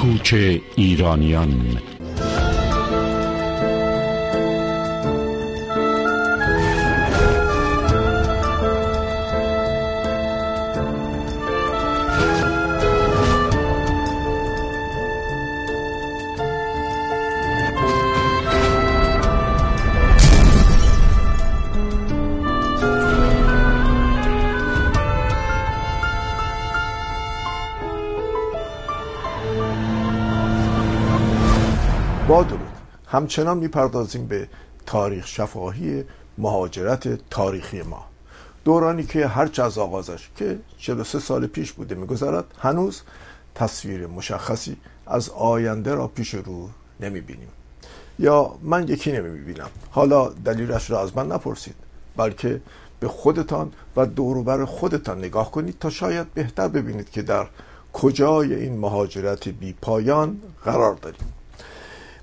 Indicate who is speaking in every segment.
Speaker 1: کوچ ایرانیان.
Speaker 2: همچنان می‌پردازیم به تاریخ شفاهی مهاجرت تاریخی ما. دورانی که هرچه از آغازش که 43 سال پیش بوده میگذرد هنوز تصویر مشخصی از آینده را پیش رو نمی‌بینیم. یا من یکی نمی‌بینم. حالا دلیلش را از من نپرسید بلکه به خودتان و دوروبر خودتان نگاه کنید تا شاید بهتر ببینید که در کجای این مهاجرت بی پایان قرار داریم.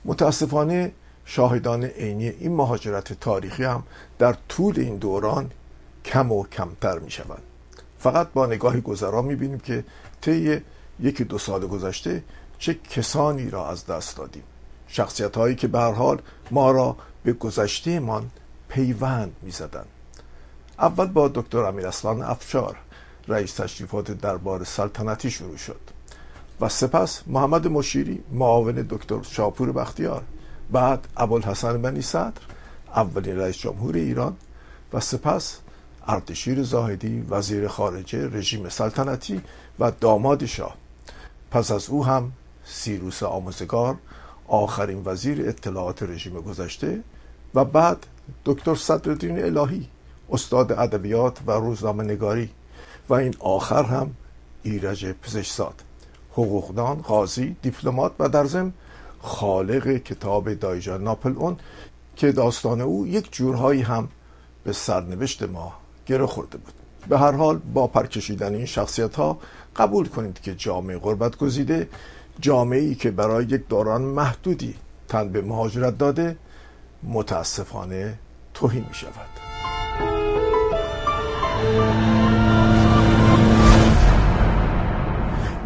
Speaker 2: متاسفانه شاهدان عینی این مهاجرت تاریخی هم در طول این دوران کم و کمتر می شوند فقط با نگاهی گذرا می بینیم که طی یکی دو سال گذشته چه کسانی را از دست دادیم. شخصیت هایی که به حال ما را به گذشته من پیوند می زدن. اول با دکتر امیر افشار رئیس تشریفات دربار سلطنتی شروع شد. و سپس محمد مشیری معاون دکتر شاپور بختیار بعد ابوالحسن بنی صدر اولین رئیس جمهور ایران و سپس اردشیر زاهدی وزیر خارجه رژیم سلطنتی و داماد شاه. پس از او هم سیروس آموزگار آخرین وزیر اطلاعات رژیم گذشته و بعد دکتر صدرالدین الهی استاد ادبیات و روزنامه نگاری و این آخر هم ایرج پزشزاد حقوقدان، قاضی، دیپلمات و در ضمن خالق کتاب دایجان ناپل اون که داستان او یک جورهایی هم به سرنوشت ما گره خورده بود. به هر حال با پرکشیدن این شخصیت ها قبول کنید که جامعه غربت گزیده جامعه ای که برای یک دوران محدودی تن به مهاجرت داده متاسفانه توهین می شود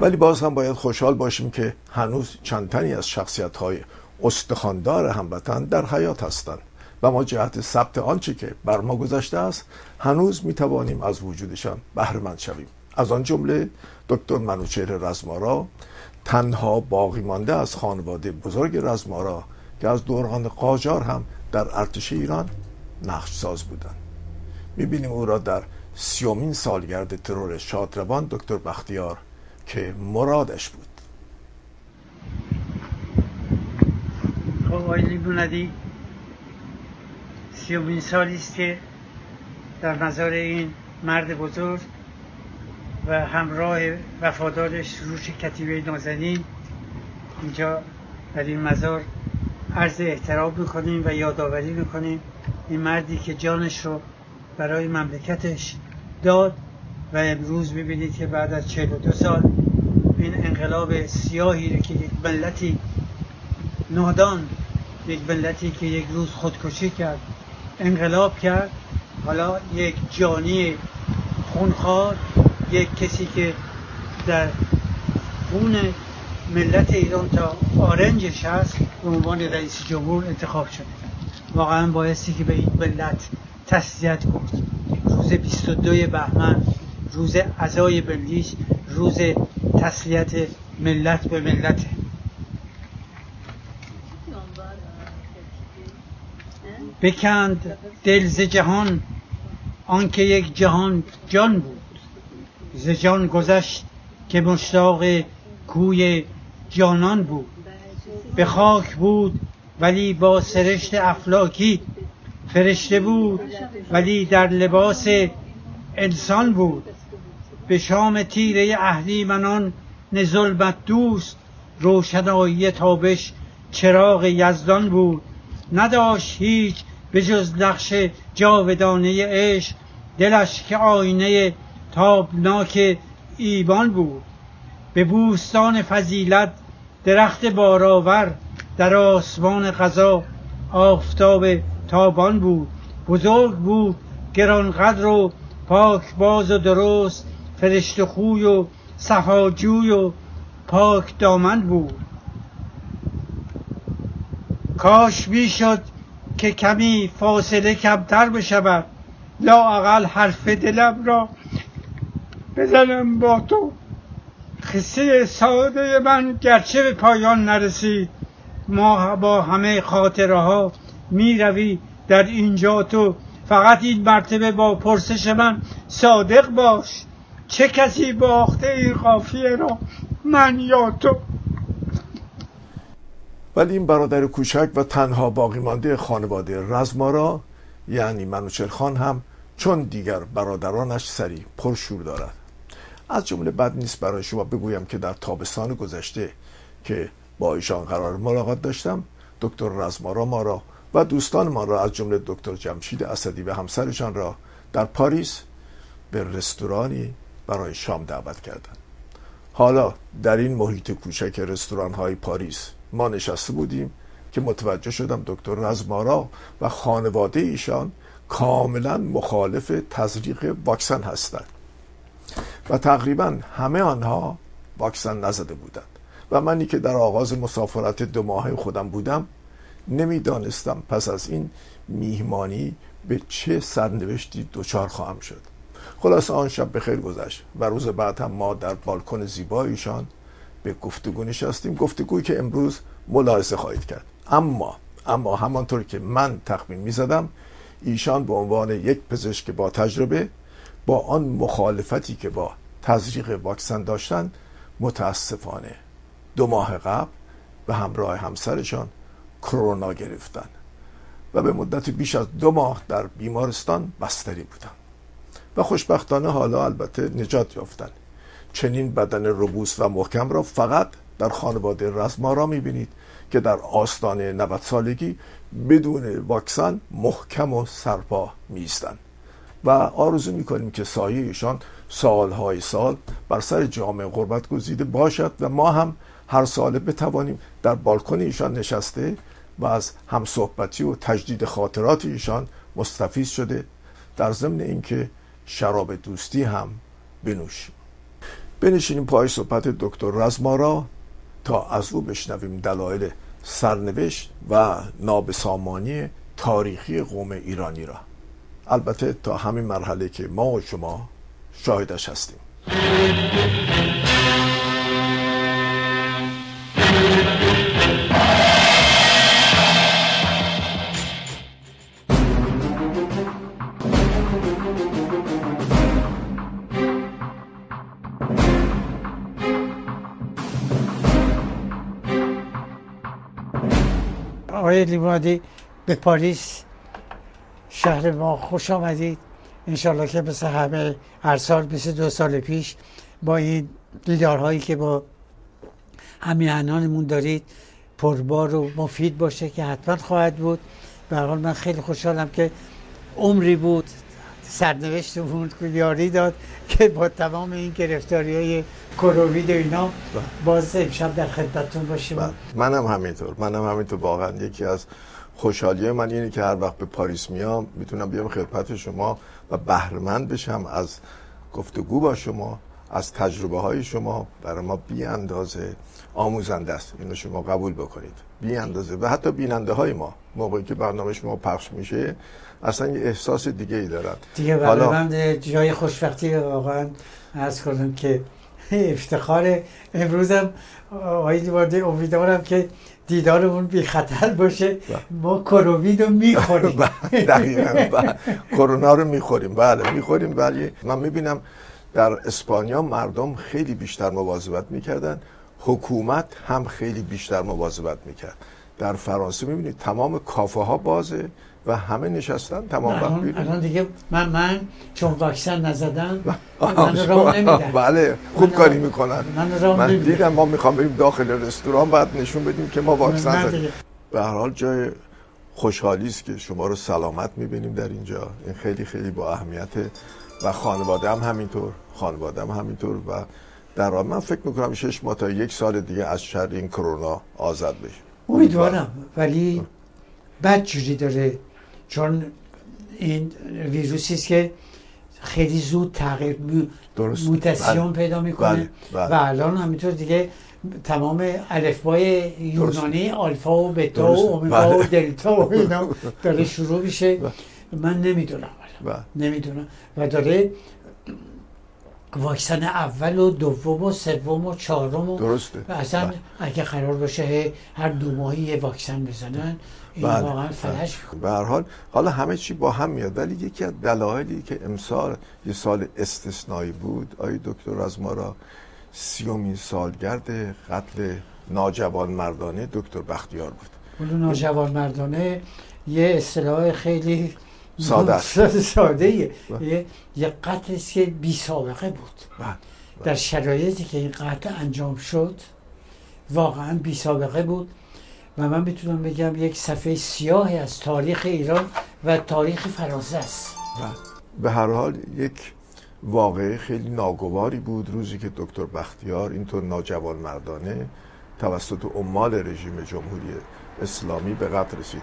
Speaker 2: ولی باز هم باید خوشحال باشیم که هنوز چند تنی از شخصیت های استخاندار هموطن در حیات هستند و ما جهت ثبت آنچه که بر ما گذشته است هنوز می توانیم از وجودشان بهرهمند شویم. از آن جمله دکتر منوچهر رزمارا تنها باقی مانده از خانواده بزرگ رزمارا که از دوران قاجار هم در ارتش ایران نقش ساز بودند. می‌بینیم او را در سیومین سالگرد ترور شادروان دکتر بختیار که مرادش بود.
Speaker 3: خب آقای لیمونادی سیومین سالی است که در نظر این مرد بزرگ و همراه وفادارش روش کتیبه نازنین اینجا در این مزار عرض احترام می‌کنیم و یادآوری می‌کنیم. این مردی که جانش رو برای مملکتش داد و امروز می‌بینید که بعد از 42 سال این انقلاب سیاهی که یک ملتی نادان یک ملتی که یک روز خودکشی کرد انقلاب کرد. حالا یک جانی خونخوار یک کسی که در خون ملت ایران تا آرنجش هست به عنوان رئیس جمهور انتخاب شده. واقعا بایستی که به این ملت تسلیت گفت روز 22 بهمن روز عزای بلیش روز تسلیت ملت به ملت. بکند دل ز جهان آنکه یک جهان جان بود. ز جان گذشت که مشتاق کوی جانان بود. به خاک بود ولی با سرشت افلاکی. فرشته بود ولی در لباس انسان بود. به شام تیره اهریمنان نظلمت دوست روشنایی تابش چراغ یزدان بود. نداشت هیچ به جز نقش جاودانه عشق دلش که آینه تابناک ایبان بود. به بوستان فضیلت درخت بارآور در آسمان قضا آفتاب تابان بود. بزرگ بود گرانقدر و پاک باز و درست فرشت خوی و صفاجوی و پاک دامن بود. کاش می‌شد که کمی فاصله کمتر بشود. لااقل حرف دلم را بزنم با تو. قصه ساده من گرچه به پایان نرسید. ما با همه خاطره ها می روی در اینجا تو. فقط این مرتبه با پرسش من صادق باش. چه کسی باخته این قافیه را؟ من یا تو؟
Speaker 2: ولی این برادر کوچک و تنها باقی مانده خانواده رزمارا یعنی منوچل خان هم چون دیگر برادرانش سری پرشور دارد. از جمله بد نیست برای شما بگویم که در تابستان گذشته که با ایشان قرار ملاقات داشتم دکتر رزمارا ما را و دوستان ما را از جمله دکتر جمشید اسدی و همسرشان را در پاریس به رستورانی برای شام دعوت کردند حالا در این محیط کوچک رستوران های پاریس ما نشسته بودیم که متوجه شدم دکتر رزمارا و خانواده ایشان کاملا مخالف تزریق واکسن هستند. و تقریبا همه آنها واکسن نزده بودند. و منی که در آغاز مسافرت دو ماه خودم بودم نمی‌دانستم پس از این میهمانی به چه سرنوشتی دچار خواهم شد. خلاص آن شب به خیر گذشت و روز بعد هم ما در بالکن زیبایشان به گفتگو نشستیم گفتگویی که امروز ملاحظه خواهید کرد. اما اما همانطور که من تخمین می زدم ایشان به عنوان یک پزشک با تجربه با آن مخالفتی که با تزریق واکسن داشتن متاسفانه دو ماه قبل به همراه همسرشان کرونا گرفتن و به مدت بیش از دو ماه در بیمارستان بستری بودن. و خوشبختانه حالا البته نجات یافتن. چنین بدن روبوس و محکم را فقط در خانواده رزمارا می‌بینید که در آستانه 90 سالگی بدون واکسن محکم و سرپا میستند و آرزو می‌کنیم که سایه ایشان سالهای سال بر سر جامعه غربت گزیده باشد و ما هم هر ساله بتوانیم در بالکن ایشان نشسته و از همصحبتی و تجدید خاطرات ایشان مستفیض شده در ضمن اینکه شراب دوستی هم بنوشیم. بنشینیم پای صحبت دکتر رزمارا تا از او بشنویم دلایل سرنوشت و نابسامانی تاریخی قوم ایرانی را. البته تا همین مرحله که ما و شما شاهدش هستیم.
Speaker 3: آقای لیمادی به پاریس شهر ما خوش آمدید. انشالله که مثل همه هر سال مثل دو سال پیش با این دیدارهایی که با همیهنانمون دارید پربار و مفید باشه که حتما خواهد بود. به حال من خیلی خوشحالم که عمری بود سرنوشتمون یاری داد که با تمام این گرفتاری های کرووید و اینا باز امشب در خدمتتون باشیم.
Speaker 2: بله. منم همینطور. منم همینطور. واقعا یکی از خوشحالی من اینه که هر وقت به پاریس میام می‌تونم بیام خدمت شما و بهرمند بشم از گفتگو با شما از تجربه های شما. برای ما بی اندازه آموزنده است. اینو شما قبول بکنید. بی اندازه و حتی بیننده های ما. موقعی که برنامه شما پخش میشه اصلا یه احساس دیگه ای دارن.
Speaker 3: دیگه حالا من جای خوشبختی واقعا از کنم که افتخار امروزم آقای دیوارده امیدوارم که دیدارمون بی خطر باشه. ما کرووید رو می‌خوریم.
Speaker 2: بله، دقیقا کرونا رو می‌خوریم. بله می‌خوریم. ولی من می‌بینم در اسپانیا مردم خیلی بیشتر مواظبت می‌کردن. حکومت هم خیلی بیشتر مواظبت می‌کرد. در فرانسه می‌بینید تمام کافه ها بازه. و همه نشستن تمام وقت بیرون.
Speaker 3: الان دیگه من من چون واکسن نزدم من راه نمیدن
Speaker 2: بله خوب کاری می‌کنن.
Speaker 3: من,
Speaker 2: من دیدم ما می‌خوام بریم داخل رستوران بعد نشون بدیم که ما واکسن زدیم. به هر حال جای خوشحالی است که شما رو سلامت می‌بینیم در اینجا. این خیلی خیلی با اهمیته و خانواده هم همینطور خانواده هم همینطور و در من فکر می‌کنم شش ماه تا یک سال دیگه از شر این کرونا آزاد بشیم.
Speaker 3: امیدوارم ولی بد جوری داره چون این ویروسی است که خیلی زود تغییر درست. موتاسیون بله. پیدا می‌کنه بله. بله. و الان همینطور دیگه تمام الفبای یونانی آلفا و بتا و. اومگا و. دلتا و اینا داره شروع میشه. من نمی‌دونم. نمی‌دونم و داره واکسن اول و دوم و سوم و چهارم و
Speaker 2: درسته
Speaker 3: و اصلا
Speaker 2: بله.
Speaker 3: اگه قرار باشه هر دو ماهی یه واکسن بزنن این
Speaker 2: بله.
Speaker 3: واقعا
Speaker 2: بله.
Speaker 3: فلج
Speaker 2: به هر حال حالا همه چی با هم میاد ولی یکی از دلایلی که امسال یه سال استثنایی بود آقای دکتر از ما را سیومین سالگرد قتل ناجوان مردانه دکتر بختیار بود
Speaker 3: اون ناجوان مردانه یه اصطلاح خیلی
Speaker 2: ساده است.
Speaker 3: ساده ایه.
Speaker 2: بله.
Speaker 3: یه یه قتل است که بی سابقه بود
Speaker 2: بله.
Speaker 3: در شرایطی که این قتل انجام شد واقعا بی سابقه بود و من می‌تونم بگم یک صفحه سیاهی از تاریخ ایران و تاریخ فرانسه است
Speaker 2: بله. به هر حال یک واقعه خیلی ناگواری بود روزی که دکتر بختیار اینطور ناجوان مردانه توسط عمال رژیم جمهوری اسلامی به قتل رسید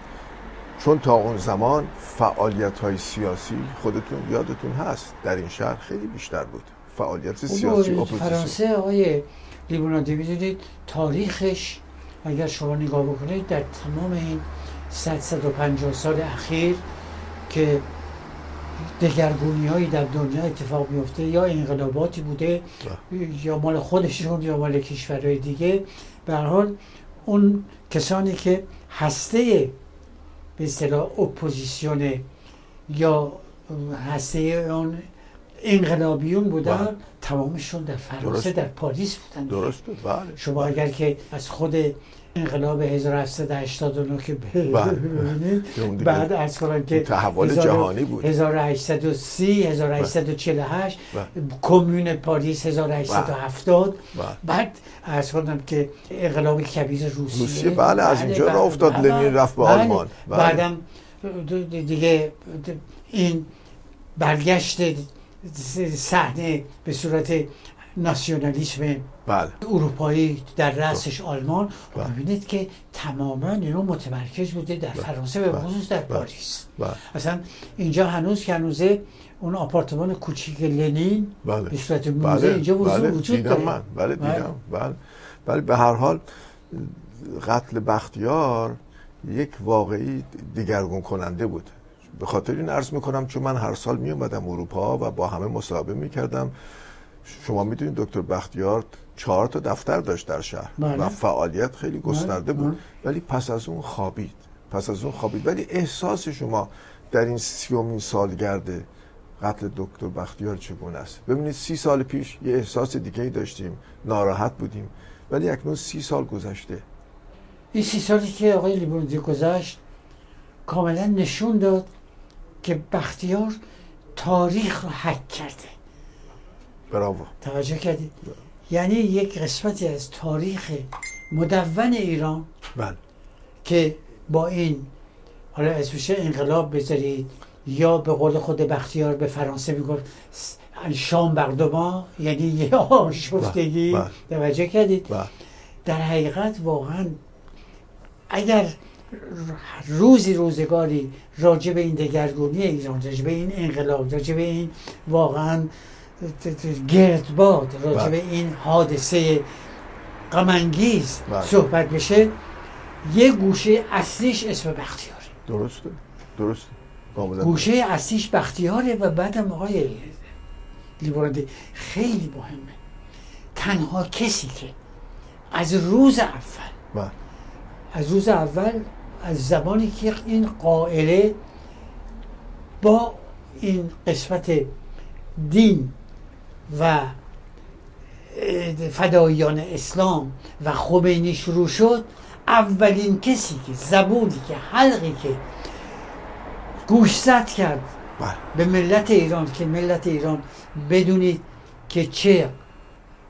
Speaker 2: چون تا اون زمان فعالیت های سیاسی خودتون یادتون هست در این شهر خیلی بیشتر بود فعالیت سیاسی
Speaker 3: اون
Speaker 2: اپوزیسیون.
Speaker 3: فرانسه آقای لیمونادی می‌دونید تاریخش اگر شما نگاه بکنید در تمام این 100 150 سال اخیر که دگرگونی هایی در دنیا اتفاق میفته یا انقلاباتی بوده یا مال خودشون یا مال کشورهای دیگه به هر حال اون کسانی که هسته به اصطلاح اپوزیسیون یا هسته اون انقلابیون بودن
Speaker 2: بله.
Speaker 3: تمامشون در فرانسه. در پاریس بودن
Speaker 2: درسته بله
Speaker 3: شما اگر که از خود انقلاب 1789 که
Speaker 2: بله.
Speaker 3: ببینید
Speaker 2: دیگه
Speaker 3: بعد از کنم که
Speaker 2: تحول جهانی بود
Speaker 3: 1830 1848
Speaker 2: بله.
Speaker 3: کمیون پاریس 1870
Speaker 2: بله.
Speaker 3: بعد از کنم که انقلاب کبیر روسیه
Speaker 2: روسیه، بله، از اینجا راه افتاد، لنین رفت به
Speaker 3: بله.
Speaker 2: آلمان. بله.
Speaker 3: بعدم دیگه این برگشت صحنه به صورت ناسیونالیسم
Speaker 2: بله.
Speaker 3: اروپایی در رأسش آلمان.
Speaker 2: بله.
Speaker 3: و ببینید که تماما اینو متمرکز بوده در فرانسه و
Speaker 2: بله.
Speaker 3: خصوص در
Speaker 2: بله.
Speaker 3: پاریس.
Speaker 2: بله.
Speaker 3: اصلا اینجا هنوز که هنوزه اون آپارتمان کوچیک لنین
Speaker 2: بله.
Speaker 3: به صورت موزه اینجا وجود,
Speaker 2: بله.
Speaker 3: داره.
Speaker 2: من. بله
Speaker 3: بله.
Speaker 2: دیدم. بله. بله به هر حال قتل بختیار یک واقعی دیگرگون کننده بود. به خاطر این عرض می‌کنم چون من هر سال می اومدم اروپا و با همه مصاحبه می‌کردم. شما می‌دونید دکتر بختیار چهار تا دفتر داشت در شهر
Speaker 3: بله.
Speaker 2: و فعالیت خیلی گسترده
Speaker 3: بله.
Speaker 2: بود. ولی پس از اون خوابید. پس از اون خوابید. ولی احساس شما در این سیومین سالگرد قتل دکتر بختیار چگونه است؟ ببینید سی سال پیش یه احساس دیگه ای داشتیم. ناراحت بودیم. ولی اکنون سی سال گذشته.
Speaker 3: این سی سالی که آقای لیبرونزی گذشت کاملا نشون داد که بختیار تاریخ رو حک کرده.
Speaker 2: براو
Speaker 3: توجه کردید؟ یعنی یک قسمتی از تاریخ مدون ایران
Speaker 2: بله.
Speaker 3: که با این حالا اسمش انقلاب بذارید یا به قول خود بختیار به فرانسه می‌گفت شام بردما یعنی یه آشفتگی.
Speaker 2: بله،
Speaker 3: توجه کردید؟
Speaker 2: بله.
Speaker 3: در حقیقت واقعا اگر روزی روزگاری راجع به این دگرگونی ایران راجع به این انقلاب راجع به این واقعا گردباد راجع
Speaker 2: بله.
Speaker 3: به این حادثه غمانگیز
Speaker 2: بله.
Speaker 3: صحبت بشه یه گوشه اصلیش اسم بختیاره.
Speaker 2: درسته درسته.
Speaker 3: گوشه اصلیش بختیاره و بعدم آقای لیبرانده خیلی مهمه. تنها کسی که از روز اول
Speaker 2: بله.
Speaker 3: از روز اول از زمانی که این قائله با این قسمت دین و فدایان اسلام و خمینی شروع شد اولین کسی که زبونی که حلقی که گوشزد کرد
Speaker 2: بله.
Speaker 3: به ملت ایران که ملت ایران بدونید که چه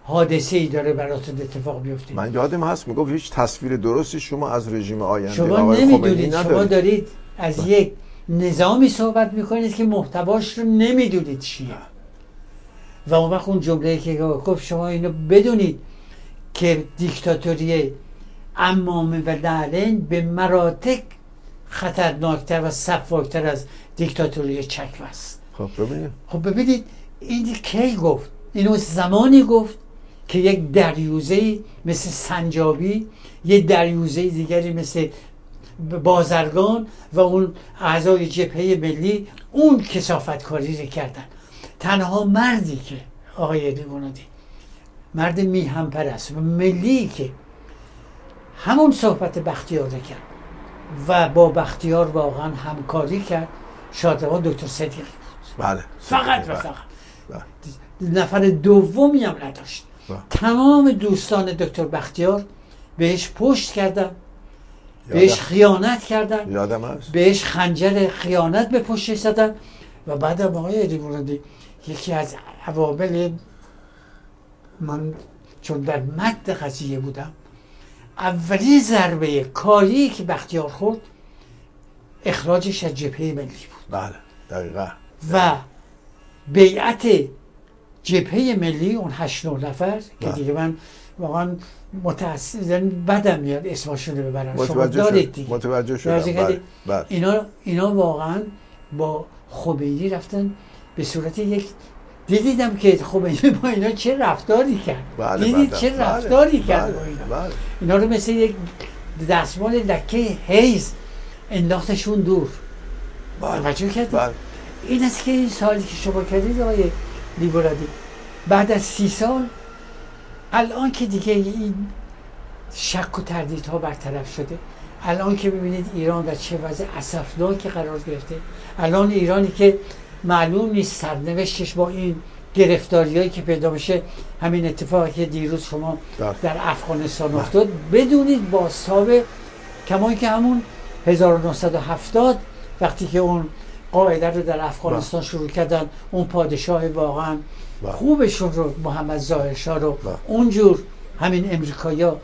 Speaker 3: حادثه ای داره براتون اتفاق بیفته.
Speaker 2: من یادم هست می‌گفت هیچ تصویر درستی شما از رژیم آینده
Speaker 3: شما نمی‌دونید شما دارید از یک نظامی صحبت می‌کنید که محتواش رو نمی‌دونید چیه. و اون وقت اون جمله که گفت شما اینو بدونید که دیکتاتوری امامه و لعلین به مراتب خطرناکتر و صفاکتر از دیکتاتوری چکمه است.
Speaker 2: خب ببینید
Speaker 3: خب ببینید این کی گفت؟ اینو زمانی گفت که یک دریوزه مثل سنجابی یه دریوزه دیگری مثل بازرگان و اون اعضای جبهه ملی اون کسافت کاری رو کردن. تنها مردی که آقای لیمونادی مرد میهم پرست و ملی که همون صحبت بختیار کرد و با بختیار واقعا همکاری کرد شادروان دکتر صدیقی بود
Speaker 2: بله
Speaker 3: فقط و
Speaker 2: بله.
Speaker 3: فقط
Speaker 2: بله.
Speaker 3: نفر دومی هم نداشت
Speaker 2: بله.
Speaker 3: تمام دوستان دکتر بختیار بهش پشت کردن بهش خیانت کردن
Speaker 2: یادم هست
Speaker 3: بهش خنجر خیانت به پشتش زدن و بعد هم آقای مرادی یکی از عوامل من چون در مد قضیه بودم اولین ضربه کاری که بختیار خورد اخراجش از جبهه ملی بود.
Speaker 2: بله دقیقا.
Speaker 3: و بیعت جبهه ملی اون هشت نفر که
Speaker 2: بله.
Speaker 3: دیگه من واقعا متاسف یعنی بدم میاد اسمشون رو ببرم شما
Speaker 2: متوجه
Speaker 3: دارید دیگه.
Speaker 2: متوجه شدم. بله. بله.
Speaker 3: اینا اینا واقعا با خمینی رفتن. به صورت یک دیدیدم که خمینی با اینا چه رفتاری کرد
Speaker 2: بله
Speaker 3: دیدید
Speaker 2: بله.
Speaker 3: چه
Speaker 2: بله.
Speaker 3: رفتاری کرد
Speaker 2: بله.
Speaker 3: با اینا
Speaker 2: بله.
Speaker 3: اینا رو مثل یک دستمال لکه حیز انداختشون دور
Speaker 2: بله.
Speaker 3: توجه کردید
Speaker 2: بله.
Speaker 3: این است که این سالی که شما کردید آقای لیبرادی بعد از سی سال الان که دیگه این شک و تردیدها برطرف شده الان که ببینید ایران در چه وضع اسفناکی قرار گرفته الان ایرانی که معلوم نیست سرنوشتش با این گرفتاریایی که پیدا میشه همین اتفاقی که دیروز شما
Speaker 2: بله.
Speaker 3: در افغانستان افتاد بدونید با سابه کما که همون 1970 وقتی که اون قاعده رو در افغانستان شروع کردن اون پادشاه واقعا
Speaker 2: بله.
Speaker 3: خوبشون رو محمد ظاهر شاه رو
Speaker 2: بله.
Speaker 3: اونجور همین امریکایا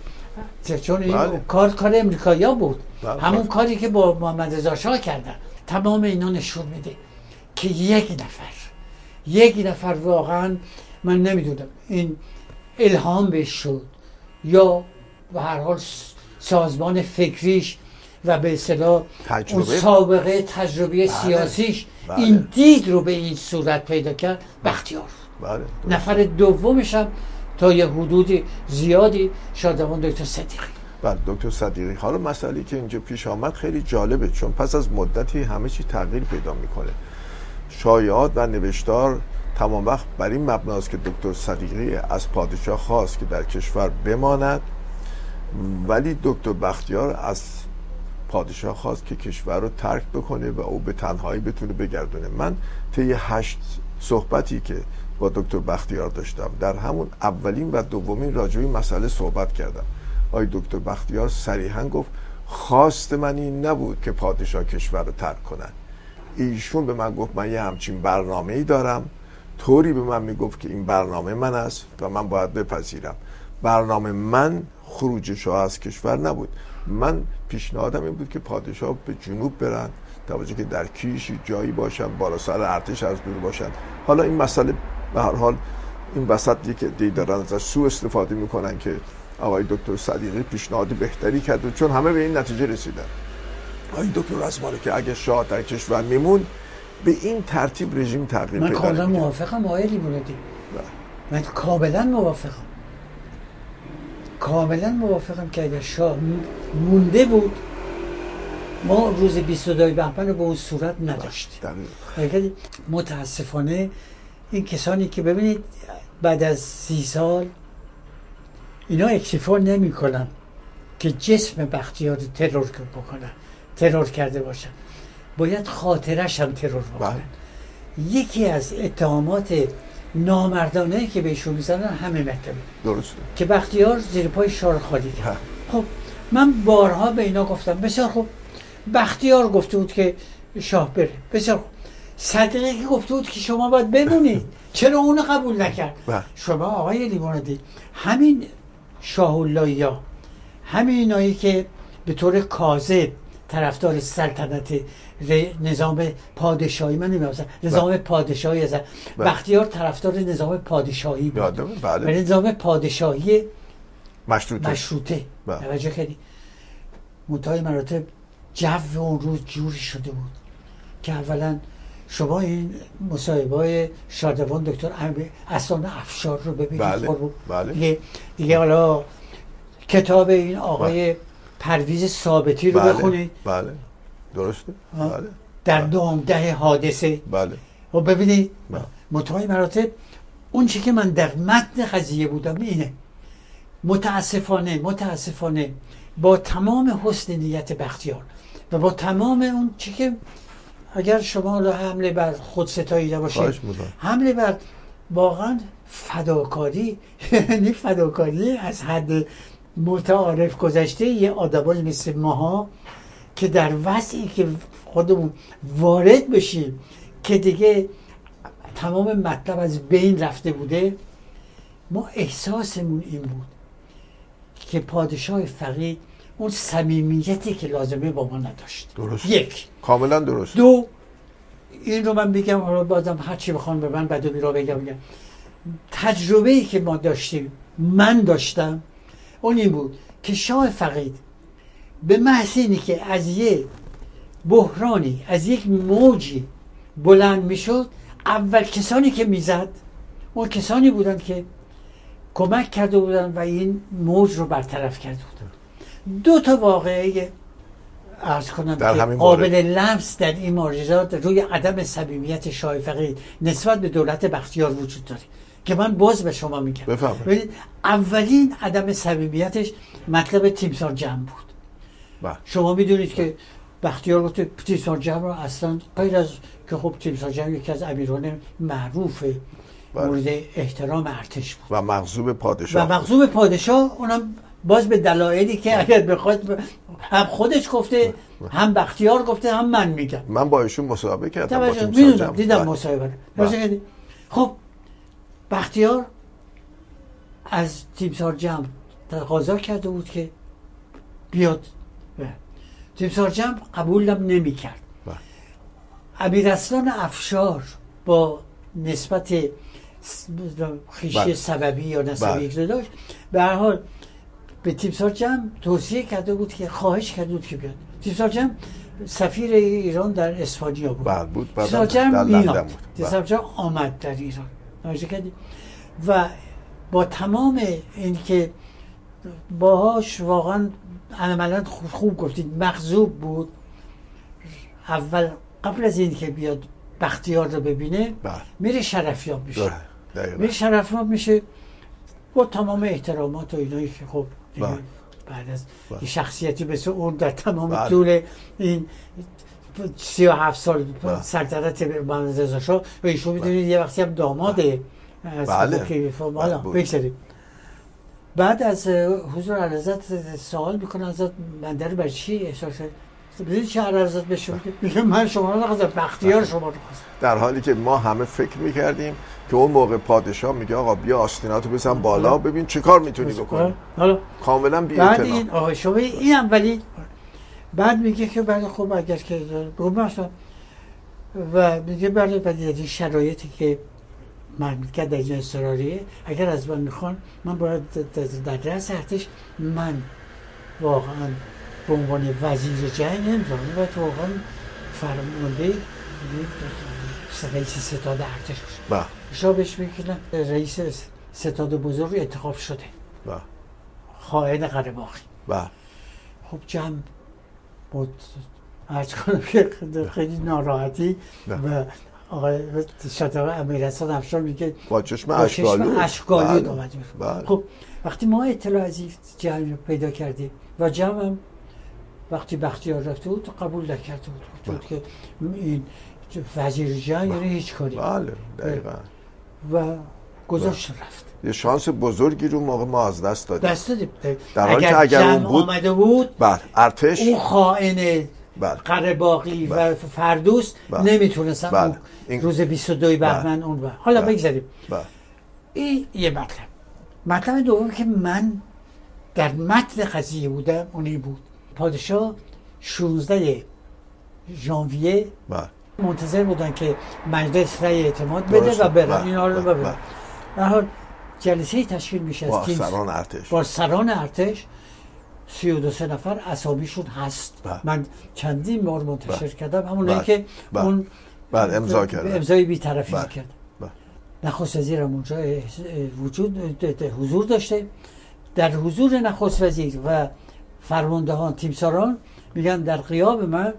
Speaker 3: چون این
Speaker 2: بله.
Speaker 3: کار کار امریکایا بود
Speaker 2: بله.
Speaker 3: همون
Speaker 2: بله.
Speaker 3: کاری که با محمد رضا کردن تمام اینا نشون میده که یک نفر یک نفر واقعا من نمی‌دونم این الهام بهش شد یا به هر حال سازمان فکریش و به اصطلاح اون سابقه تجربه سیاسیش
Speaker 2: بله.
Speaker 3: این دید رو به این صورت پیدا کرد بختیار
Speaker 2: بله
Speaker 3: نفر دومش هم تا یه حدود زیادی شادمان دکتر صدیقی.
Speaker 2: بله دکتر صدیقی. حالا مسئله که اینجا پیش آمد خیلی جالبه چون پس از مدتی همه چی تغییر پیدا می‌کنه. شایعات و نوشتار تمام وقت بر این مبناست که دکتر صدیقی از پادشاه خواست که در کشور بماند. ولی دکتر بختیار از پادشاه خواست که کشور رو ترک بکنه و او به تنهایی بتونه بگردونه. من طی هشت صحبتی که با دکتر بختیار داشتم در همون اولین و دومین این مسئله صحبت کردم. آقای دکتر بختیار صریحا گفت خواست من این نبود که پادشاه کشور رو ترک کنن ایشون به من گفت من یه همچین برنامه ای دارم. طوری به من می‌گفت که این برنامه من است و من باید بپذیرم. برنامه من خروج شاه از کشور نبود. من پیشنهادم این بود که پادشاه به جنوب برن. توجه که در کیشی جایی باشن بالا سر ارتش از دور باشن. حالا این مسئله به هر حال این وسط یک دی دارن ازش سو استفاده می‌کنن که آقای دکتر صدیقی پیشنهاد بهتری کرد چون همه به این نتیجه رسیدن. آقای دکتر رزمانه که اگه شاه در کشور میمون به این ترتیب رژیم تغییر
Speaker 3: من کاملا. موافقم آقای لیبرادی
Speaker 2: بله.
Speaker 3: من کاملا موافقم کاملا موافقم که اگر شاه مونده بود ما روز 22 بهمن رو به اون صورت نداشتیم
Speaker 2: دقیق.
Speaker 3: اگر متاسفانه این کسانی که ببینید بعد از سی سال اینا اکتفا نمی کنن که جسم بختیار رو ترور بکنن ترور کرده باشن باید خاطرش هم ترور بکنن
Speaker 2: بله.
Speaker 3: یکی از اتهامات نامردانه که بهشون می‌زنن همه مطلبه
Speaker 2: درسته.
Speaker 3: که بختیار زیر پای شار خالی کرد.
Speaker 2: ها.
Speaker 3: خب من بارها به اینا گفتم بسیار خوب. بختیار گفته بود که شاه بره. بسیار خوب. صدقه که گفته بود که شما باید بمونید. چرا اونو قبول نکرد؟
Speaker 2: بله.
Speaker 3: شما آقای لیموندی همین شاه همین اینایی که به طور کاذب طرفدار سلطنت نظام پادشاهی. من نمی‌دونم نظام پادشاهی هستن
Speaker 2: بله.
Speaker 3: بختیار طرفدار نظام پادشاهی بود.
Speaker 2: بله.
Speaker 3: نظام پادشاهی
Speaker 2: مشروطه.
Speaker 3: مشروطه.
Speaker 2: بله.
Speaker 3: توجه کردی؟ منتهای مراتب جو اون روز جوری شده بود که اولا شما این مصاحبه های شادوان دکتر اسان افشار رو ببینید.
Speaker 2: بله،
Speaker 3: قربون.
Speaker 2: بله.
Speaker 3: دیگه دیگه حالا کتاب این آقای پرویز ثابتی رو
Speaker 2: بله
Speaker 3: بخونید.
Speaker 2: بله. درسته. بله.
Speaker 3: در ده حادثه.
Speaker 2: بله.
Speaker 3: و ببینید
Speaker 2: بله.
Speaker 3: متوای مراتب اون چی که من در متن قضیه بودم اینه. متاسفانه متاسفانه با تمام حسن نیت بختیار و با تمام اون چی که اگر شما حمله بر خود ستایی نباشید. حمله بر واقعا فداکاری یعنی فداکاری از حد متعارف گذشته یه آدمایی مثل ماها که در وضعی که خودمون وارد بشیم که دیگه تمام مطلب از بین رفته بوده ما احساسمون این بود که پادشاه فقید اون صمیمیتی که لازمه با ما نداشت.
Speaker 2: درست.
Speaker 3: یک.
Speaker 2: کاملا درست.
Speaker 3: دو. این رو من بگم حالا بازم هر چی بخوام به من بعد رو بگم بگم. تجربه ای که ما داشتیم من داشتم اون این بود که شاه فقید به محض اینی که از یه بحرانی از یک موجی بلند می‌شد اول کسانی که می‌زد اون کسانی بودن که کمک کرده بودن و این موج رو برطرف کرده بودن. دو تا واقعه ارز کنم
Speaker 2: در
Speaker 3: که قابل لمس در این معجزات روی عدم صمیمیت شاه فقید نسبت به دولت بختیار وجود داره. که من باز به شما میگم
Speaker 2: بفرمایید.
Speaker 3: ببینید اولین عدم صمیمیتش مطلب تیمسار جمع بود
Speaker 2: بله
Speaker 3: شما می‌دونید که بختیار گفت تیمسار جمع رو اصلا غیر از که خب تیمسار جمع یکی از امیران معروف
Speaker 2: بله.
Speaker 3: مورد احترام ارتش بود
Speaker 2: و مغزوب
Speaker 3: و
Speaker 2: پادشاه
Speaker 3: مغزوب پادشاه اونم باز به دلایلی که اگر بخواد هم خودش گفته هم بختیار گفته هم من میگم
Speaker 2: من با ایشون مصاحبه کردم با.
Speaker 3: دیدم
Speaker 2: بله.
Speaker 3: مصاحبه.
Speaker 2: بله.
Speaker 3: خب بختیار از تیمسار جمع تقاضا کرده بود که بیاد. تیمسار جمع قبولم نمی کرد.
Speaker 2: بله.
Speaker 3: امیر اصلان افشار با نسبت خیشی
Speaker 2: بله.
Speaker 3: سببی یا
Speaker 2: بله.
Speaker 3: نسبی که داشت به هر حال به تیمسار جمع توصیه کرده بود که خواهش کرده بود که بیاد. تیمسار جمع سفیر ایران در اسپانیا بود.
Speaker 2: بله بود.
Speaker 3: جمع
Speaker 2: در لندن بود.
Speaker 3: تیمسار جمع آمد در ایران. توجه کردی؟ و با تمام این که باهاش واقعا عملا خوب, خوب گفتید مغضوب بود اول قبل از این که بیاد بختیار رو ببینه
Speaker 2: بله.
Speaker 3: میره شرفیاب میشه
Speaker 2: بله.
Speaker 3: میره شرفیاب میشه با تمام احترامات و اینایی که خب
Speaker 2: بله.
Speaker 3: بعد از
Speaker 2: بله.
Speaker 3: شخصیتی مثل اون در تمام. طول این سی و هفت سال
Speaker 2: بله.
Speaker 3: سلطنت محمد رضا شاه و ایشون می‌دونید یه وقتی هم داماده از
Speaker 2: بله.
Speaker 3: که خب،
Speaker 2: بله
Speaker 3: بعد از حضور عرضت سوال می‌کنه ازت بنده رو بر چی احساس ببینید چه عرضت به شما؟ میگه من شما رو نخواستم بختیار شما رو خواستم
Speaker 2: در حالی که ما همه فکر می‌کردیم که اون موقع پادشاه میگه آقا بیا آستیناتو بزن بالا ببین چه کار می‌تونی بکنی.
Speaker 3: حالا
Speaker 2: کاملا بی
Speaker 3: بعد این آقای شما این اولی بعد میگه که بعد خب اگر که مثلا و میگه بله بعد از این شرایطی که مملکت در این اضطراریه اگر از من می‌خوان من باید در- رأس ارتش من واقعا به عنوان وزیر جنگ نمی‌تونم باید واقعا فرمانده رئیس ستاد ارتش باشم.
Speaker 2: بله.
Speaker 3: شاه بهش نه، رئیس ستاد بزرگ انتخاب شده.
Speaker 2: بله.
Speaker 3: خائن قره‌باغی
Speaker 2: بله.
Speaker 3: خب جمع بود ارز کنم که خیلی ناراحتی. و آقای شاتابه امیرحسن افشار میگه
Speaker 2: با چشم
Speaker 3: اشکالود
Speaker 2: بله. بله.
Speaker 3: خب وقتی ما اطلاع از این جمع رو پیدا کردیم و جمع هم وقتی بختیار رفته بود قبول نکرده بود. بود که این وزیر جنگ یعنی هیچ کاری.
Speaker 2: بله دقیقا.
Speaker 3: و گذاشت رفت
Speaker 2: یه شانس بزرگی رو موقع ما از دست دادیم
Speaker 3: دست دادیم
Speaker 2: در حالی که اگر اون بود-
Speaker 3: آمده بود
Speaker 2: بله ارتش
Speaker 3: اون خائن
Speaker 2: بله
Speaker 3: قره‌باغی و
Speaker 2: بله.
Speaker 3: فردوس
Speaker 2: بله.
Speaker 3: نمی‌تونستن
Speaker 2: بله.
Speaker 3: اون
Speaker 2: این-
Speaker 3: روز 22 بهمن اون بر. حالا
Speaker 2: بله.
Speaker 3: بگذاریم
Speaker 2: بله
Speaker 3: این یه مطلب مطلب دوم که من در متن قضیه بودم اونی بود پادشاه 16 ژانویه منتظر بودن که مجلس رأی اعتماد. بده و برن. اینا رو. ببرن در حال جلسه تشکیل میشه
Speaker 2: با
Speaker 3: تیم
Speaker 2: سران ارتش
Speaker 3: با سران ارتش سی و دو سه نفر اسامیشون هست
Speaker 2: بله.
Speaker 3: من چندین بار منتشر
Speaker 2: بله.
Speaker 3: کردم همونایی
Speaker 2: بله.
Speaker 3: که
Speaker 2: بله.
Speaker 3: اون
Speaker 2: بله امضا کرد
Speaker 3: امضای بیطرفی
Speaker 2: بله.
Speaker 3: کرد
Speaker 2: بله.
Speaker 3: نخست وزیر هم اونجا وجود حضور داشته در حضور نخست وزیر و فرماندهان تیمساران میگن در قیاب من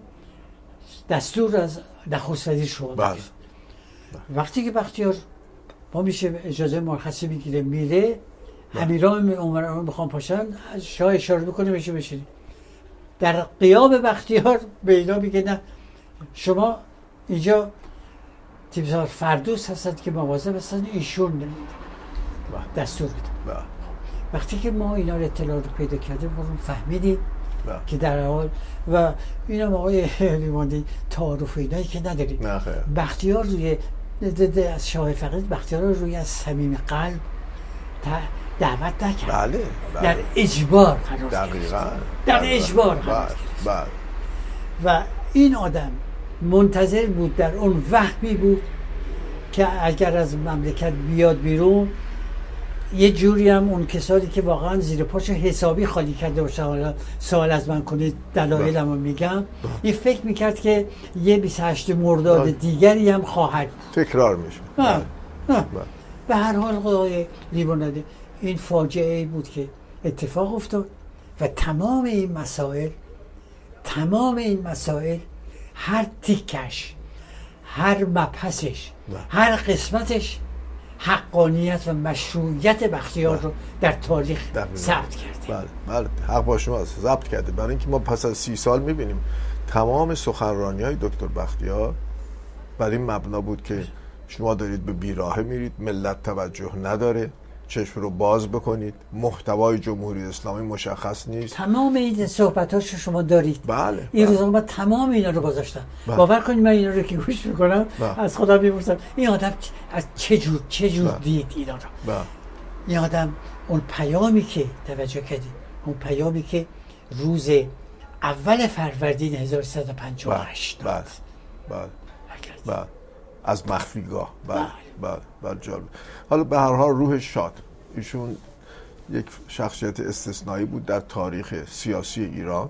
Speaker 3: دستور از نخست وزیر شما وقتی که بختیار ما میشه اجازه مرخصی می‌گیره میره امیران عمر می‌خوام پاشن شاه اشاره بکنه بشه بشینی در قیاب بختیار به اینا میگه نه. شما اینجا تیمسار فردوس هستند که مواظب هستن ایشون دستور بده
Speaker 2: بله.
Speaker 3: وقتی که ما اینا رو اطلاع رو پیدا کردیم رو فهمیدیم
Speaker 2: بله.
Speaker 3: که در حال و اینا آقای لیواندی تعارف اینایی که نداریم. بختیار روی د- د- از شاه فقید بختیار رو روی از صمیم قلب دعوت نکرد.
Speaker 2: بله
Speaker 3: در
Speaker 2: بله.
Speaker 3: اجبار قرار
Speaker 2: دقیقا.
Speaker 3: در
Speaker 2: بله.
Speaker 3: اجبار
Speaker 2: بله.
Speaker 3: قرار
Speaker 2: بله.
Speaker 3: و این آدم منتظر بود در اون وهمی بود که اگر از مملکت بیاد بیرون یه جوری هم اون کسانی که واقعا زیر پاش حسابی خالی کرده باشن حالا سوال از من کنید دلایلم رو میگم این فکر می‌کرد که یه 28 مرداد
Speaker 2: بله.
Speaker 3: دیگری هم خواهد.
Speaker 2: تکرار میشه
Speaker 3: ها،
Speaker 2: بله. بله.
Speaker 3: به هر حال آقای لیباناده این فاجعه ای بود که اتفاق افتاد و تمام این مسائل تمام این مسائل هر تیکش هر مبحثش
Speaker 2: بله.
Speaker 3: هر قسمتش حقانیت و مشروعیت بختیار رو در تاریخ. ثبت کرده
Speaker 2: بله بله. حق با شماست ضبط کرده برای اینکه ما پس از سی سال می‌بینیم تمام سخنرانی های دکتر بختیار بر این مبنا بود که شما دارید به بیراهه میرید ملت توجه نداره. چشم رو باز بکنید محتوای جمهوری اسلامی مشخص نیست
Speaker 3: تمام این صحبتاش رو شما دارید
Speaker 2: بله
Speaker 3: این
Speaker 2: بله.
Speaker 3: من تمام اینا رو گذاشتم
Speaker 2: بله.
Speaker 3: باور کنید من اینا رو که گوش می‌کنم
Speaker 2: بله.
Speaker 3: از خودم می‌پرسم این آدم از چه جور چه جور
Speaker 2: بله.
Speaker 3: دید اینا رو
Speaker 2: بله.
Speaker 3: این آدم اون پیامی که توجه کردی اون پیامی که روز اول فروردین 1358
Speaker 2: بله
Speaker 3: داد.
Speaker 2: بله
Speaker 3: بله.
Speaker 2: بله از مخفیگاه. بله بله بله جالب. حالا به هر حال روح شاد. ایشون یک شخصیت استثنایی بود در تاریخ سیاسی ایران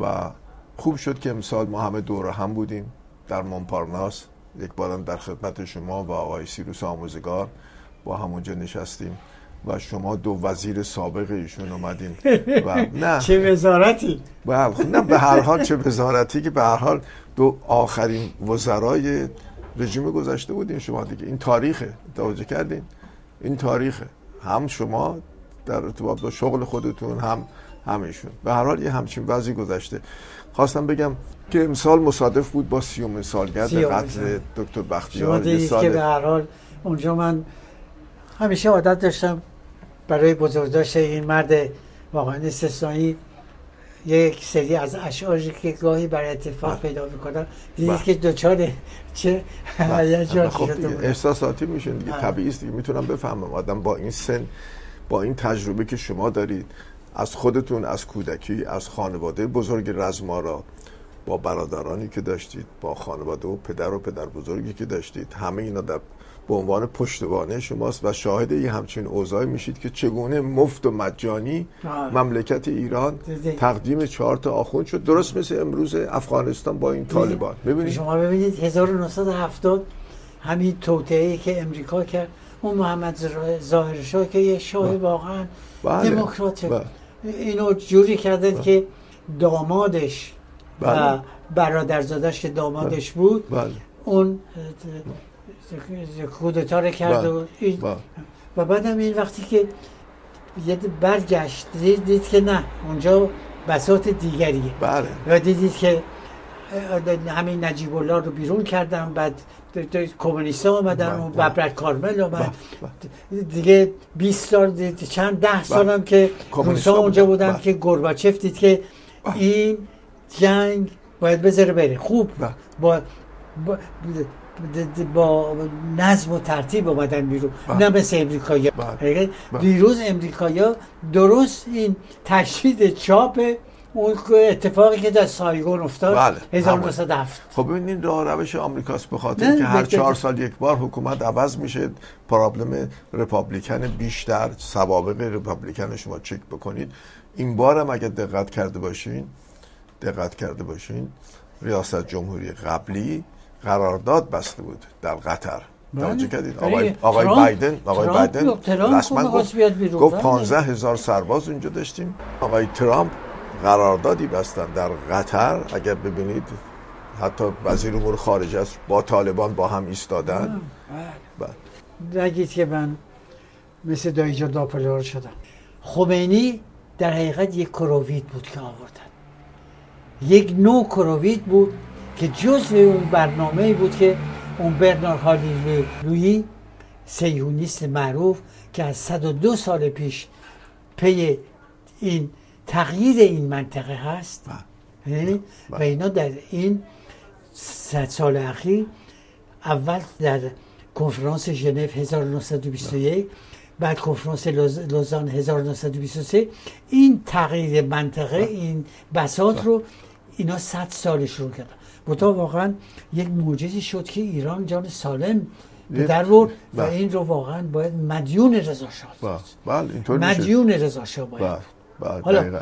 Speaker 2: و خوب شد که امسال ما همه دور هم بودیم در مونپارناس. یک بارم در خدمت شما و آقای سیروس آموزگار با همونجا نشستیم و شما دو وزیر سابق ایشون اومدین. و نه.
Speaker 3: چه وزارتی؟
Speaker 2: بله خب نه به هر حال چه وزارتی که به هر حال دو آخرین وزرای رژیم گذشته بودین شما دیگه. این تاریخه. توجه کردین؟ این تاریخه. هم شما در ارتباط با شغل خودتون هم همیشون به هر حال یه همچین وضعی گذشته. خواستم بگم که امسال مصادف بود با سیومین سالگرد قتل
Speaker 3: سال.
Speaker 2: دکتر
Speaker 3: شما
Speaker 2: بختیار یه
Speaker 3: دیدید که به
Speaker 2: سال
Speaker 3: هر حال اونجا من همیشه عادت داشتم برای بزرگداشت این مرد واقعا استثنایی یک سری از اشعاری که گاهی بر اتفاق
Speaker 2: بله.
Speaker 3: پیدا می‌کنم دیدید
Speaker 2: بله.
Speaker 3: که دوچار چه هیجان
Speaker 2: خب. احساساتی میشن دیگه. طبیعی است دیگه می‌تونم بفهمم آدم با این سن با این تجربه که شما دارید از خودتون از کودکی از خانواده بزرگ رزمارا با برادرانی که داشتید با خانواده و پدر و پدر بزرگی که داشتید همه اینا در به عنوان پشتوانه شماست و شاهد یه همچین اوضاعی میشید که چگونه مفت و مجانی
Speaker 3: آه.
Speaker 2: مملکت ایران. تقدیم چهار تا آخوند شد درست مثل امروز افغانستان با این طالبان ببینید
Speaker 3: شما ببینید 1970 همین توطئه‌ای که امریکا کرد اون محمد زرا- ظاهر شاه که یه شاه واقعا
Speaker 2: بله.
Speaker 3: دموکراته
Speaker 2: بله.
Speaker 3: اینو جوری کردن که دامادش و
Speaker 2: بله.
Speaker 3: برادرزادش که دامادش بود
Speaker 2: بله
Speaker 3: اون اه، کودتا رو کرد و, این-
Speaker 2: بله.
Speaker 3: و بعدم این وقتی که یه برگشت دید, دید که نه اونجا بساط دیگریه
Speaker 2: بله
Speaker 3: و دیدید که همین نجیب الله رو بیرون کردن بعد کمونیست آمدن
Speaker 2: بله،
Speaker 3: و
Speaker 2: بله.
Speaker 3: ببرک کارمل آمد
Speaker 2: بله،
Speaker 3: دیگه 20 سال دید چند ده سال هم که روسا اونجا
Speaker 2: بودن. بله.
Speaker 3: که گورباچف دید که این جنگ باید بذاره بره خوب
Speaker 2: بله.
Speaker 3: با با, با نظم و ترتیب آمدن بیرون
Speaker 2: بله.
Speaker 3: نه مثل امریکایی
Speaker 2: بله. بله.
Speaker 3: دیروز امریکایی درست این تشدید چاپ اون اتفاقی که در سایگون افتاد
Speaker 2: بله.
Speaker 3: 1907
Speaker 2: خب ببینید راه روش آمریکاست به خاطر که هر. چهار سال یک بار حکومت عوض میشه پرابلم رپابلیکن بیشتر سوابق رپابلیکن شما چک بکنید این بار هم اگر دقت کرده باشین دقت کرده باشین ریاست جمهوری قبلی قرارداد بسته بود در قطر
Speaker 3: بله.
Speaker 2: توجه کردید آقای, آقای بایدن آقای بایدن
Speaker 3: رو
Speaker 2: رسما گفت,
Speaker 3: بیاد بیرون.
Speaker 2: گفت
Speaker 3: بله.
Speaker 2: 15 هزار سرباز اونجا داشتیم آقای ترامپ قراردادی بستن در قطر اگر ببینید حتی وزیر امور خارجه است با طالبان با هم ایستادن بله.
Speaker 3: نگید که من مثل دایجا داپلور شدم خمینی در حقیقت یک کرووید بود که آوردن یک نوع کرووید بود که جزء اون برنامه بود که اون برنار هالی لویی سیونیست معروف که از 102 سال پیش پی این تغییر این منطقه هست. یعنی؟ و اینا در این صد سال اخیر اول در کنفرانس ژنو 1921 بعد کنفرانس لوز- لوزان 1923 این تغییر منطقه این بساط رو اینا 100 سال شروع کردن. بودا واقعا یک معجزی شد که ایران جان سالم به در و
Speaker 2: بله.
Speaker 3: این رو واقعا باید مدیون رضا شاه
Speaker 2: بله. بله اینطور میشه
Speaker 3: مدیون رضا شاه باید
Speaker 2: بله. بله
Speaker 3: حالا،.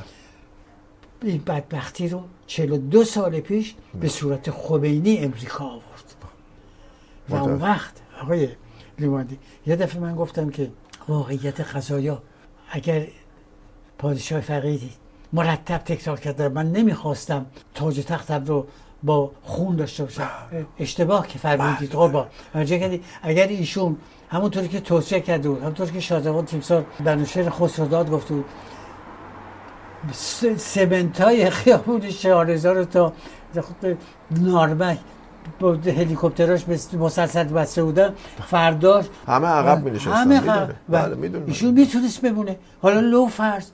Speaker 3: این بدبختی رو 42 سال پیش به صورت خمینی امریکا آورد و. اون وقت آقای لیماندی یه دفعه من گفتم که واقعیت قضایا اگر پادشاه فقیدی مرتب تکرار کرده من نمی‌خواستم تاج تختم رو با خون داشته باشم اشتباه که فرمودید قربان توجه کردی اگر ایشون همونطوری که توصیه کرده بود همونطوری که شادروان تیمسار بنوشهر خسروداد گفته بود سمنت های خیابون شهارزار تا خود نارمک با هلیکوپتراش مسلسل بسته بودن فرداش
Speaker 2: همه عقب می نشستن
Speaker 3: همه عقب.
Speaker 2: بله.
Speaker 3: ایشون می‌تونست بمونه. حالا لو فرض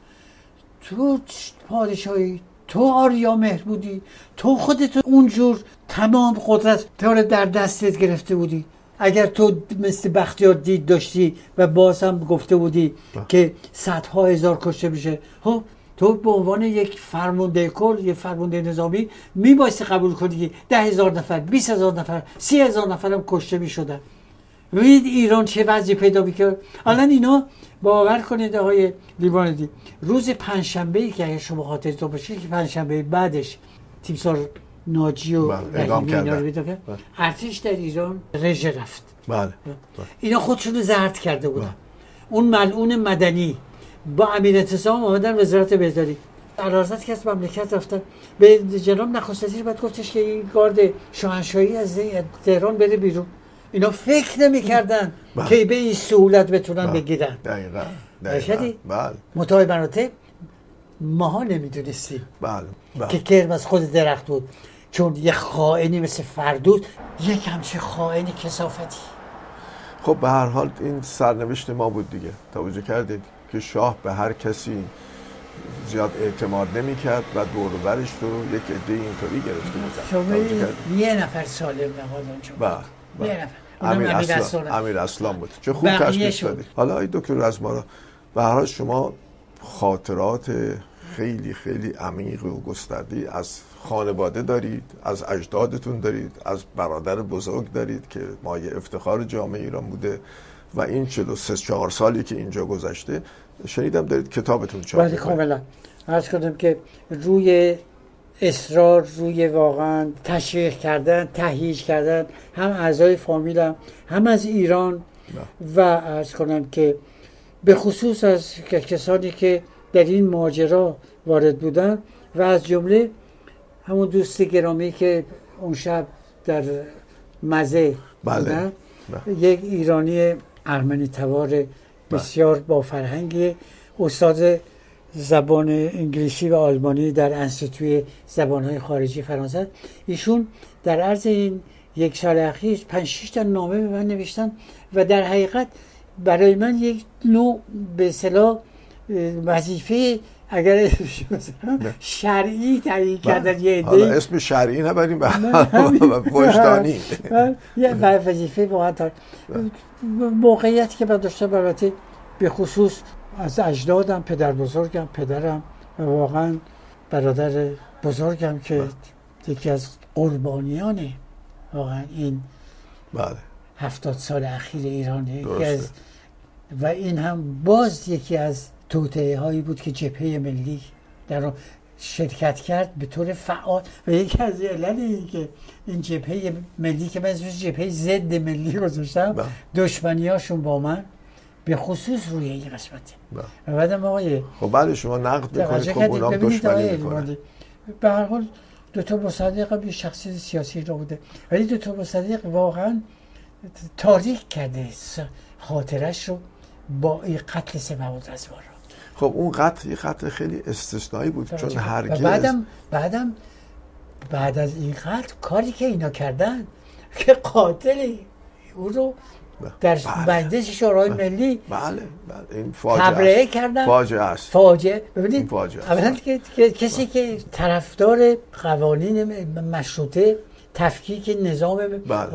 Speaker 3: تو پادشاهی تو آریا مهر بودی تو خودت اونجور تمام قدرت تو رو در دستت گرفته بودی. اگر تو مثل بختیار دید داشتی و باز هم گفته بودی که صدها هزار کشته میشه خب تو به عنوان یک فرمانده کل یک فرمانده نظامی میبایستی قبول کنی که ده هزار نفر بیست هزار نفر سی هزار نفر هم کشته می‌شدن. ببینید ایران چه وضعی پیدا می‌کرد؟ الان اینا باور کنید آقای لیواندی روز پنجشنبه ای که اگه شما خاطرتون باشه که پنجشنبه بعدش تیمسار ناجی و
Speaker 2: بله، بله.
Speaker 3: ارتش در ایران رژه رفت.
Speaker 2: بله
Speaker 3: اینا خودشون رو زرد کرده بودن. اون ملعون مدنی با امیر انتصام آمدن وزارت بهداری. علازت که از مملکت رفتن. به جناب نخست وزیر بعد گفتش که این گارد شاهنشاهی از تهران بره بیرون. اینا فکر نمی‌کردن
Speaker 2: بله.
Speaker 3: که به این سهولت بتونن
Speaker 2: بله.
Speaker 3: بگیرن.
Speaker 2: دقیقا.
Speaker 3: ارشدی؟
Speaker 2: دقیقا. بله.
Speaker 3: متای مراتب ماها نمی‌دونستیم
Speaker 2: بله
Speaker 3: که
Speaker 2: بله.
Speaker 3: کرم از خود درخت بود. چون یه خائنی مثل فردود یک همچه خائن کسافتی.
Speaker 2: خب به هر حال این سرنوشت ما بود دیگه. توجه کردید که شاه به هر کسی زیاد اعتماد نمی کرد و دور و برش رو یک عده اینطوری گرفته بودن؟
Speaker 3: یه نفر سالم نهاد اونجا.
Speaker 2: بله.
Speaker 3: یه
Speaker 2: بله. امیر
Speaker 3: امیر
Speaker 2: اسلام. امیر اسلام بود چه خوب تشخیص
Speaker 3: شد.
Speaker 2: دادید حالا ای دکتر رزمارا به هر حال شما خاطرات خیلی خیلی عمیق و گسترده از خانواده دارید از اجدادتون دارید از برادر بزرگ دارید که مایه افتخار جامعه ایران بوده و این 43 4 سالی که اینجا گذشته شنیدم دارید کتابتون چاپ
Speaker 3: بله. کاملا عرض کنم که روی اصرار روی واقعا تشویق کردن تهییج کردن هم اعضای فامیلم هم از ایران و عرض کنم که به خصوص از کسانی که در این ماجرا وارد بودن و از جمله همون دوست گرامی که اون شب در مزه
Speaker 2: بله.
Speaker 3: بودن یک ایرانی ارمنی توار بسیار با فرهنگی استاد زبان انگلیسی و آلمانی در انستیتوی زبانهای خارجی فرانسه ایشون در عرض این یک سال اخیر پنج تا نامه به من نوشتن و در حقیقت برای من یک نوع به اصطلاح اه، وظیفه اگر شرعی تعیین کردن یه
Speaker 2: حالا
Speaker 3: عده
Speaker 2: اسم شرعی نبریم به
Speaker 3: همین.
Speaker 2: وجدانی
Speaker 3: من یه وظیفه واقعا تا موقعیتی که من داشتم البته به خصوص از اجدادم پدر بزرگم پدرم و واقعا برادر بزرگم که یکی از قربانیان واقعا این
Speaker 2: بله.
Speaker 3: هفتاد سال اخیر ایران. یکی
Speaker 2: درسته.
Speaker 3: از و این هم باز یکی از توطعه هایی بود که جبهه ملی در شرکت کرد به طور فعال. و یکی از علل این که این جبهه ملی که من اسمش جبهه ضد ملی گذاشتم.
Speaker 2: بله.
Speaker 3: دشمنی هاشون با من. به خصوص روی این قسمته
Speaker 2: بله.
Speaker 3: و بعدم آقای
Speaker 2: خب بله شما نقد می‌کنید. خب
Speaker 3: کردید
Speaker 2: اونا هم
Speaker 3: ببینید
Speaker 2: دشمنی می‌کنن
Speaker 3: به هر حال دکتر مصدق هم یه شخصیت سیاسی رو بوده. ولی دکتر مصدق واقعا تاریک کرده خاطرش رو با این قتل سه رزوان رو.
Speaker 2: خب اون قتل یه قتل خیلی استثنایی بود چون. هرگز
Speaker 3: بعدم بعدم بعد از این قتل کاری که اینا کردن که قاتل او رو در
Speaker 2: بله.
Speaker 3: مجلس شورای ملی
Speaker 2: بله بله این فاجعه
Speaker 3: تبرئه. کردن
Speaker 2: فاجعه است
Speaker 3: فاجعه ببینید. اولا که کسی که طرفدار قوانین مشروطه تفکیک نظام
Speaker 2: بله.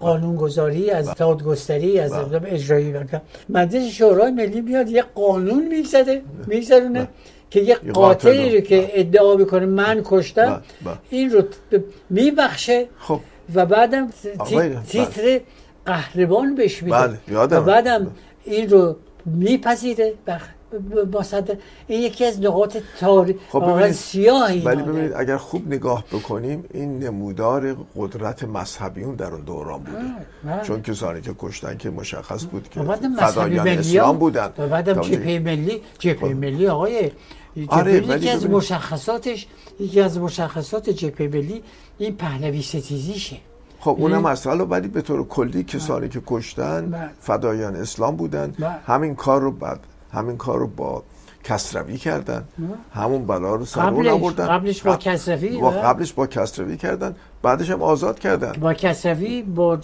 Speaker 3: قانونگذاری از دادگستری از
Speaker 2: بله.
Speaker 3: اجرایی مجلس شورای ملی میاد یه قانون میگذره میگذرونه که یه قاتلی
Speaker 2: قاتل
Speaker 3: رو. که ادعا می‌کنه من کشتم
Speaker 2: بله، بله.
Speaker 3: این رو میبخشه
Speaker 2: خب
Speaker 3: و بعدم
Speaker 2: بله.
Speaker 3: تیتر قهرمان بهش میده
Speaker 2: بله، یادمه.
Speaker 3: و بعدم این رو میپذیره. بخ... مصدق این یکی از نقاط تاریخ
Speaker 2: خب ببینید
Speaker 3: سیاهی
Speaker 2: ولی. ببینید اگر خوب نگاه بکنیم این نمودار قدرت مذهبیون در اون دوران بوده.
Speaker 3: بله.
Speaker 2: چون کسانی که کشتن که مشخص بود که فدایان اسلام بودن.
Speaker 3: و بعدم جبهه ملی جبهه ملی آقای
Speaker 2: آره،
Speaker 3: یکی از مشخصاتش یکی از مشخصات جبهه ملی این پهلوی ستیزیشه.
Speaker 2: خب اونم مسئله ولی به طور کلی کسانی که
Speaker 3: بله.
Speaker 2: کشتن فدایان اسلام بودن.
Speaker 3: بله.
Speaker 2: همین کار رو بعد همین کار رو با کسروی کردن. همون بلا رو سر اون آوردن.
Speaker 3: قبلش با کسروی،
Speaker 2: با
Speaker 3: بله.
Speaker 2: قبلش با کسروی کردن. بعدش هم آزاد کردن.
Speaker 3: با کسروی با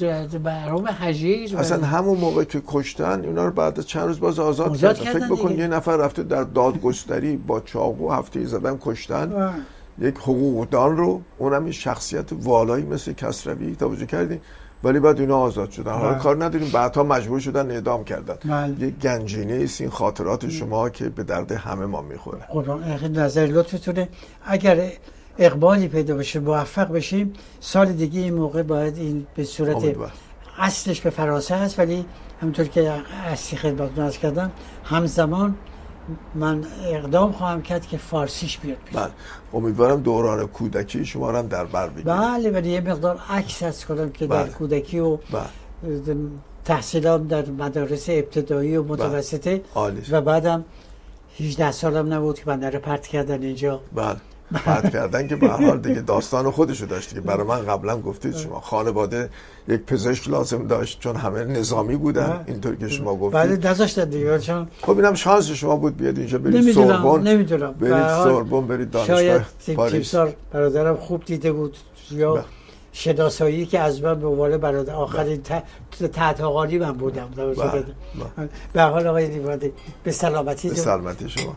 Speaker 3: برام حجیر
Speaker 2: اصلا همون موقع که کشتن اینا رو بعد از چند روز باز آزاد,
Speaker 3: آزاد
Speaker 2: کردن.
Speaker 3: کردن
Speaker 2: فکر بکن
Speaker 3: دیگه.
Speaker 2: یه نفر رفته در دادگستری با چاقو هفته زدن کشتن.
Speaker 3: بله.
Speaker 2: یک حقوقدان رو اونم یه شخصیت والایی مثل کسروی توجه کردیم. ولی بعد اینا آزاد شدن. حالا
Speaker 3: بله.
Speaker 2: کار نداریم. بعدها مجبور شدن اعدام کردن.
Speaker 3: بله.
Speaker 2: یه گنجینه است این خاطرات شما که به درد همه ما می‌خوره.
Speaker 3: اخی نظر لطفتونه. اگر اقبالی پیدا بشه موفق بشیم سال دیگه این موقع باید این به صورت
Speaker 2: امیدوار.
Speaker 3: اصلش به فرانسه هست ولی همونطور که اصلی خدمتتون عرض کردم همزمان من اقدام خواهم کرد که فارسیش بیاد.
Speaker 2: بله. امیدوارم دوران کودکی شما هم در بر بگیریم.
Speaker 3: بله ولی یه مقدار عکس از کنم که در
Speaker 2: بله.
Speaker 3: کودکی و
Speaker 2: بله.
Speaker 3: تحصیلام در مدارس ابتدایی و متوسطه.
Speaker 2: عالی است.
Speaker 3: و بعدم 18 سالم نبود که بنده رو پرت کردن اینجا.
Speaker 2: بله. پرت کردن که به هر حال دیگه داستان خودشو داشت که برای من قبلا گفتید شما خانواده یک پزشک لازم داشت چون همه نظامی بودن.
Speaker 3: بله.
Speaker 2: اینطور که شما
Speaker 3: بله
Speaker 2: گفتید
Speaker 3: نذاشتن دیگه. چون
Speaker 2: خب اینم شانس شما بود بیاد اینجا. برید سوربن
Speaker 3: نمی‌دونم.
Speaker 2: برید سوربن برید دانشگاه
Speaker 3: شاید
Speaker 2: پاریس.
Speaker 3: برادرم خوب دیده بود. یا
Speaker 2: بله.
Speaker 3: شناسایی که از من به عنوان برادر آخرین ت- تحت آقاری من بودم.
Speaker 2: بله،
Speaker 3: به حال آقای لیوادی به سلامتی
Speaker 2: به سلامتی شما.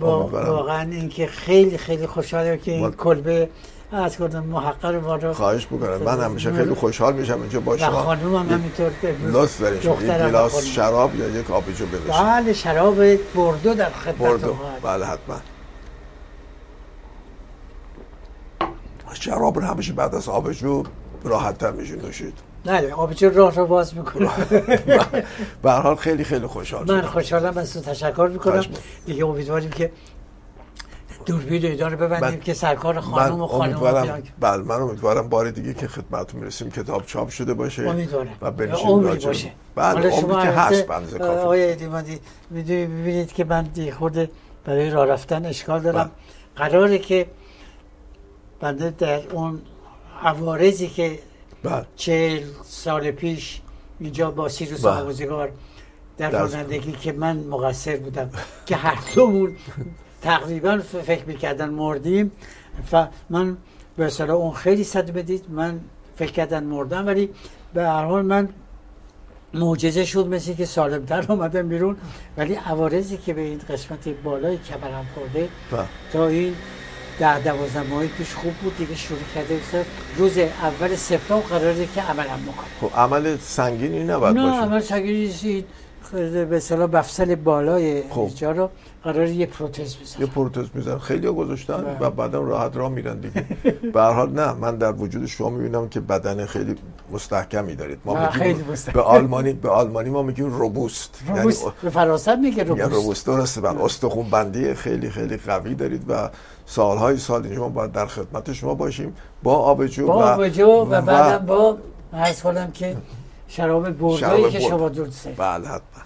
Speaker 3: واقعا اینکه خیلی خیلی خوشحالم که این کلبه از محقر ما رو
Speaker 2: خواهش می‌کنم. من همیشه خیلی خوشحال میشم اینجا با شما.
Speaker 3: خانوم هم همینطور
Speaker 2: لطف دارین شما یک گلاس. شراب یا یک آبجو بنوشید
Speaker 3: بله شراب بردو در خدمت
Speaker 2: بردو. بله حتما. شراب رو همیشه بعد از آبجو راحت تر میشه نوشید
Speaker 3: بله آبجو راه رو باز می‌کنه
Speaker 2: به حال خیلی خیلی خوشحال
Speaker 3: من
Speaker 2: شدم.
Speaker 3: خوشحالم از تو تشکر می‌کنم. دیگه امیدواریم که دوربین اینا رو ببندیم
Speaker 2: من-
Speaker 3: که سرکار
Speaker 2: من
Speaker 3: خانم و خانم
Speaker 2: امیدوارم بله من امیدوارم بار دیگه که خدمتتون می‌رسیم. کتاب چاپ شده باشه
Speaker 3: امیدوارم.
Speaker 2: و بنشین
Speaker 3: عمری باشه.
Speaker 2: بله
Speaker 3: شما
Speaker 2: که هست بنز کافی
Speaker 3: آقای می‌دونید ببینید که من خورده برای راه رفتن اشکال دارم. قراره که بنده در اون عوارضی که
Speaker 2: بله
Speaker 3: چهل سال پیش اینجا با سیروس
Speaker 2: بله.
Speaker 3: آموزگار در رانندگی که من مقصر بودم که هر دومون تقریبا فکر می‌کردن مردیم و من به اصطلاح اون خیلی صدمه دید من فکر کردن مردم ولی به هر حال من معجزه شد مثل که سالمتر اومدم بیرون ولی عوارضی که به این قسمت بالای کمرم خورده
Speaker 2: بله.
Speaker 3: تا این ده دوازده ماه پیش خوب بود دیگه شروع کرده. روز اول سپتامبر قراره که عملم بکنم.
Speaker 2: خب عمل سنگینی نباید
Speaker 3: نه
Speaker 2: باشه.
Speaker 3: عمل سگی نیستید به اصطلاح مفصل بالای
Speaker 2: خب.
Speaker 3: اینجا رو قرار یه پروتز
Speaker 2: یه
Speaker 3: بزنن
Speaker 2: پروتز میزن خیلی گذاشتن
Speaker 3: بله.
Speaker 2: و بعدا راحت راه میرن دیگه. به حال نه من در وجود شما می‌بینم که بدن خیلی مستحکمی دارید. ما میگیم
Speaker 3: خیلی.
Speaker 2: به آلمانی به آلمانی ما میگیم روبوست.
Speaker 3: روبوست.
Speaker 2: یعنی
Speaker 3: به فراست میگه روبوست.
Speaker 2: روبوست. درسته بله. استخون بندی خیلی خیلی قوی دارید و سالهای سال شما باید در خدمت شما باشیم. با آبجو
Speaker 3: با آبجو و بعدم با عرض کنم که شراب بردایی که. شما دوست دارید
Speaker 2: بله حتما.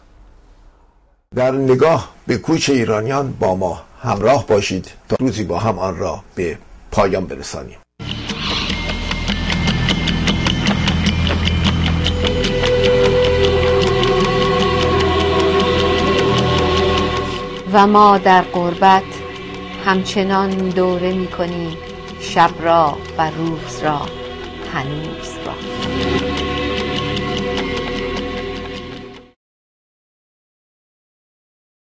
Speaker 2: در نگاه به کوچ ایرانیان با ما همراه باشید تا روزی با هم آن را به پایان برسانیم.
Speaker 4: و ما در قربت همچنان دوره می شب را و روز را هنوز را.